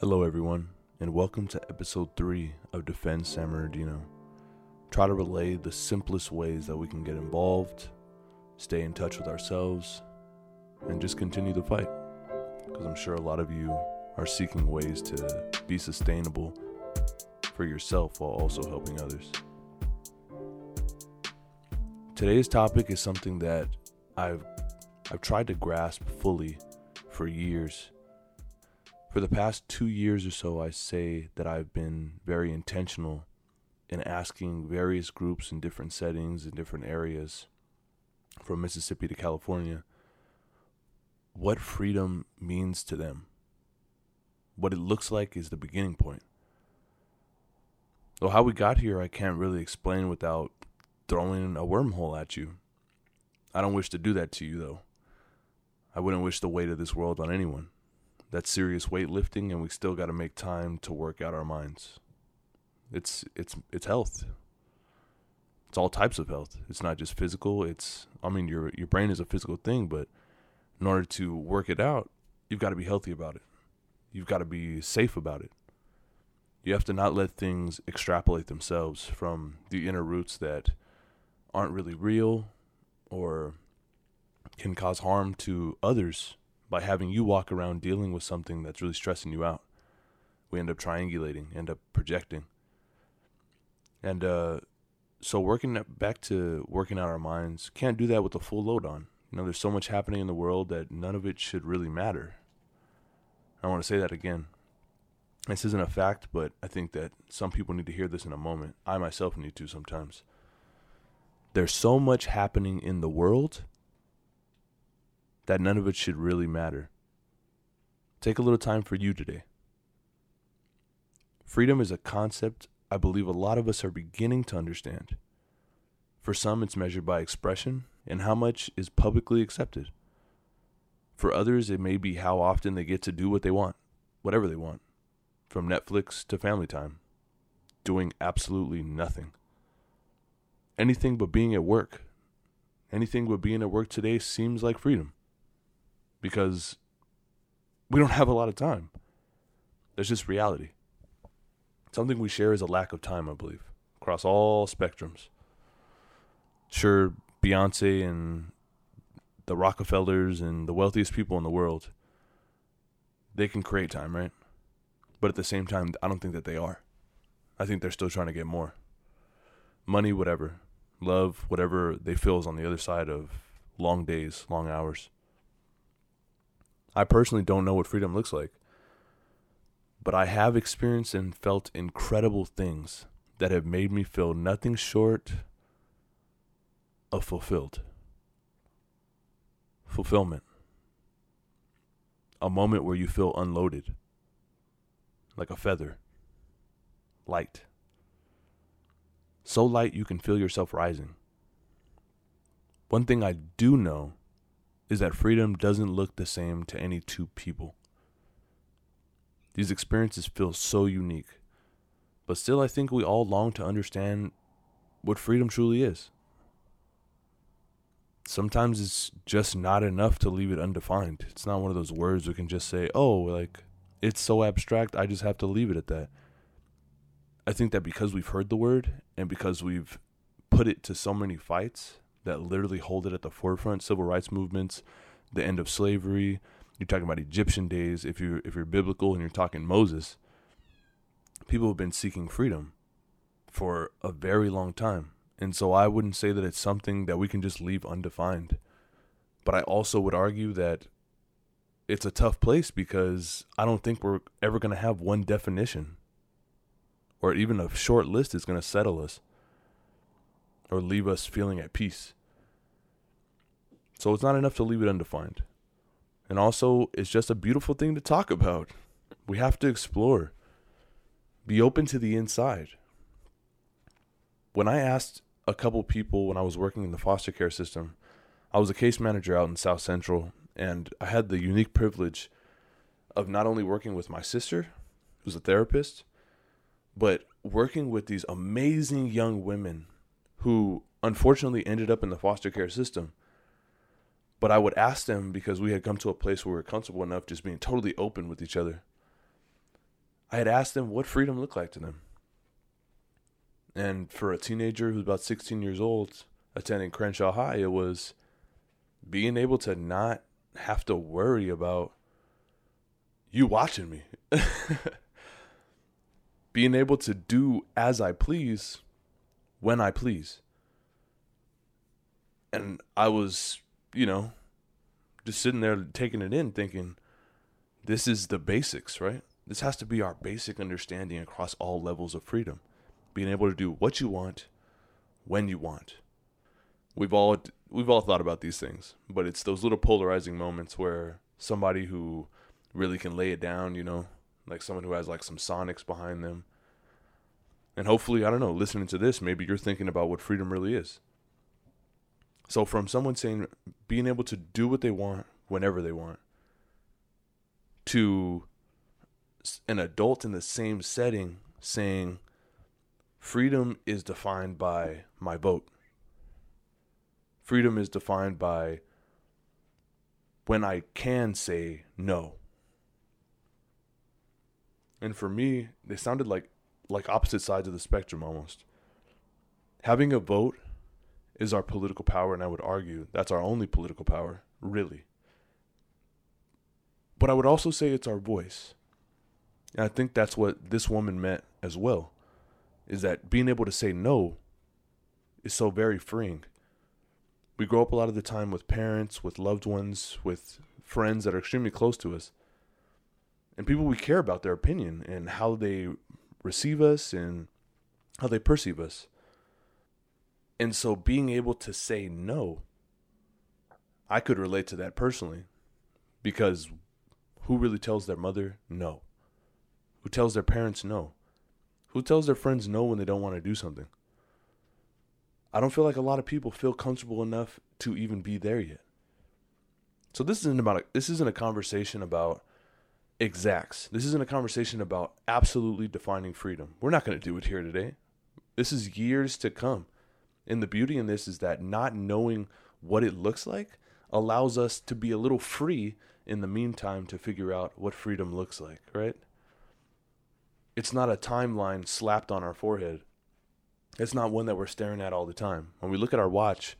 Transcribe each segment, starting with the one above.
Hello, everyone, and welcome to episode 3 of Defend San Bernardino. Try to relay the simplest ways that we can get involved, stay in touch with ourselves, and just continue the fight. Because I'm sure a lot of you are seeking ways to be sustainable for yourself while also helping others. Today's topic is something that I've I've tried to grasp fully for years. For the past 2 years or so, I say that I've been very intentional in asking various groups in different settings in different areas from Mississippi to California what freedom means to them. What it looks like is the beginning point. Though how we got here, I can't really explain without throwing a wormhole at you. I don't wish to do that to you, though. I wouldn't wish the weight of this world on anyone. That's serious weightlifting, and we still got to make time to work out our minds. It's it's it's health. It's all types of health. It's not just physical. It's I mean your your brain is a physical thing, but in order to work it out, you've got to be healthy about it. You've got to be safe about it. You have to not let things extrapolate themselves from the inner roots that aren't really real or can cause harm to others by having you walk around dealing with something that's really stressing you out. We end up triangulating, end up projecting. And uh, so working back to working out our minds, can't do that with a full load on. You know, there's so much happening in the world that none of it should really matter. I want to say that again. This isn't a fact, but I think that some people need to hear this in a moment. I myself need to sometimes. There's so much happening in the world that none of it should really matter. Take a little time for you today. Freedom is a concept I believe a lot of us are beginning to understand. For some, it's measured by expression and how much is publicly accepted. For others, it may be how often they get to do what they want, whatever they want, from Netflix to family time, doing absolutely nothing. Anything but being at work. Anything but being at work today seems like freedom because we don't have a lot of time. That's just reality. Something we share is a lack of time, I believe, across all spectrums. Sure, Beyonce and the Rockefellers and the wealthiest people in the world, they can create time, right? But at the same time, I don't think that they are. I think they're still trying to get more. Money, whatever. Love, whatever they feel is on the other side of long days, long hours. I personally don't know what freedom looks like. But I have experienced and felt incredible things that have made me feel nothing short of fulfilled. Fulfillment. A moment where you feel unloaded, like a feather, light. So light you can feel yourself rising. One thing I do know is that freedom doesn't look the same to any two people. These experiences feel so unique. But still, I think we all long to understand what freedom truly is. Sometimes it's just not enough to leave it undefined. It's not one of those words we can just say, oh, like, it's so abstract, I just have to leave it at that. I think that because we've heard the word and because we've put it to so many fights that literally hold it at the forefront civil rights movements, the end of slavery, you're talking about Egyptian days, if you if you're biblical and you're talking Moses, people have been seeking freedom for a very long time. And so I wouldn't say that it's something that we can just leave undefined. But I also would argue that it's a tough place because I don't think we're ever going to have one definition or even a short list is going to settle us or leave us feeling at peace. So it's not enough to leave it undefined. And also, it's just a beautiful thing to talk about. We have to explore, be open to the inside. When I asked a couple people when I was working in the foster care system, I was a case manager out in South Central, and I had the unique privilege of not only working with my sister, who's a therapist, but working with these amazing young women who unfortunately ended up in the foster care system but I would ask them because we had come to a place where we were comfortable enough just being totally open with each other. I had asked them what freedom looked like to them. And for a teenager who's about 16 years old attending Crenshaw High, it was being able to not have to worry about you watching me. being able to do as I please when I please. And I was, you know, just sitting there taking it in, thinking, this is the basics, right? This has to be our basic understanding across all levels of freedom. Being able to do what you want, when you want. We've all we've all thought about these things, but it's those little polarizing moments where somebody who really can lay it down, you know, like someone who has like some sonics behind them. And hopefully, I don't know, listening to this, maybe you're thinking about what freedom really is. So, from someone saying being able to do what they want whenever they want, to an adult in the same setting saying freedom is defined by my vote. Freedom is defined by when I can say no. And for me, they sounded like like opposite sides of the spectrum almost. Having a vote is our political power, and I would argue that's our only political power, really. But I would also say it's our voice. And I think that's what this woman meant as well, is that being able to say no is so very freeing. We grow up a lot of the time with parents, with loved ones, with friends that are extremely close to us, and people we care about their opinion and how they receive us and how they perceive us. And so being able to say no, I could relate to that personally because who really tells their mother no? Who tells their parents no? Who tells their friends no when they don't want to do something? I don't feel like a lot of people feel comfortable enough to even be there yet. So this isn't about a, this isn't a conversation about exacts. This isn't a conversation about absolutely defining freedom. We're not going to do it here today. This is years to come. And the beauty in this is that not knowing what it looks like allows us to be a little free in the meantime to figure out what freedom looks like, right? It's not a timeline slapped on our forehead. It's not one that we're staring at all the time. When we look at our watch,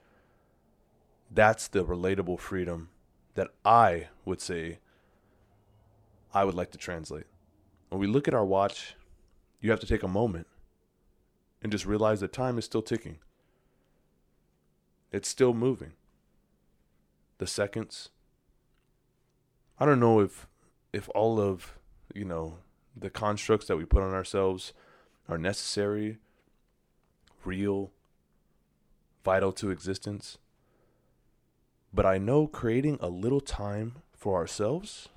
that's the relatable freedom that I would say I would like to translate. When we look at our watch, you have to take a moment and just realize that time is still ticking. It's still moving. The seconds. I don't know if if all of, you know, the constructs that we put on ourselves are necessary, real, vital to existence. But I know creating a little time for ourselves,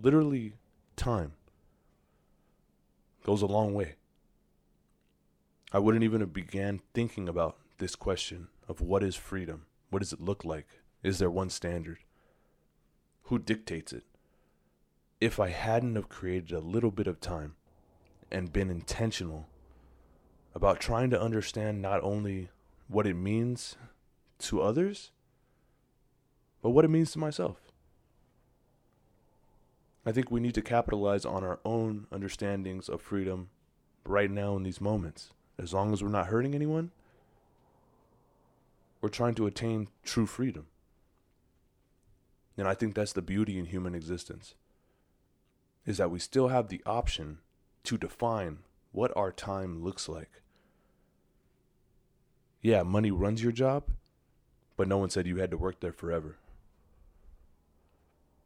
literally time, goes a long way. I wouldn't even have began thinking about this question of what is freedom? What does it look like? Is there one standard? Who dictates it? if I hadn't have created a little bit of time and been intentional about trying to understand not only what it means to others, but what it means to myself. I think we need to capitalize on our own understandings of freedom right now in these moments. As long as we're not hurting anyone, we're trying to attain true freedom. And I think that's the beauty in human existence is that we still have the option to define what our time looks like. Yeah, money runs your job, but no one said you had to work there forever.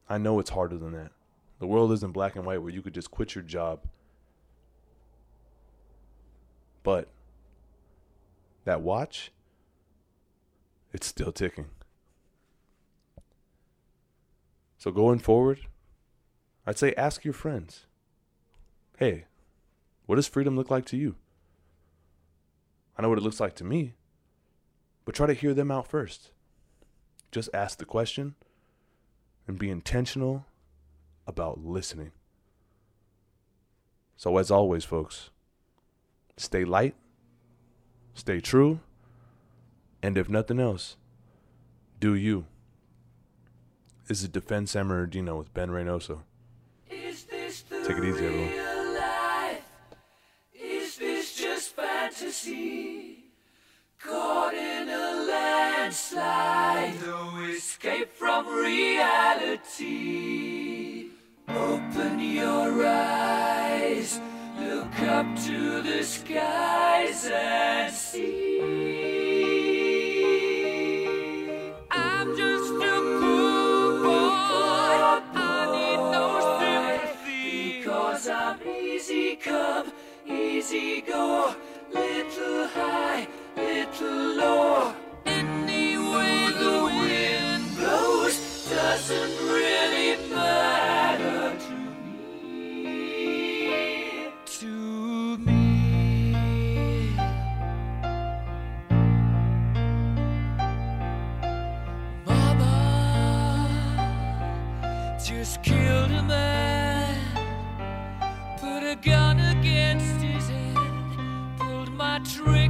I know it's harder than that. The world isn't black and white where you could just quit your job. But that watch, it's still ticking. So going forward, I'd say ask your friends hey, what does freedom look like to you? I know what it looks like to me, but try to hear them out first. Just ask the question and be intentional about listening. So, as always, folks, stay light, stay true, and if nothing else, do you. This is Defend San Bernardino with Ben Reynoso. Take it easy, everyone. Life? Is this just fantasy? Caught in a landslide, no escape from reality. Open your eyes, look up to the skies and see. The wind blows doesn't really matter to me. To me. Mama just killed a man, pulled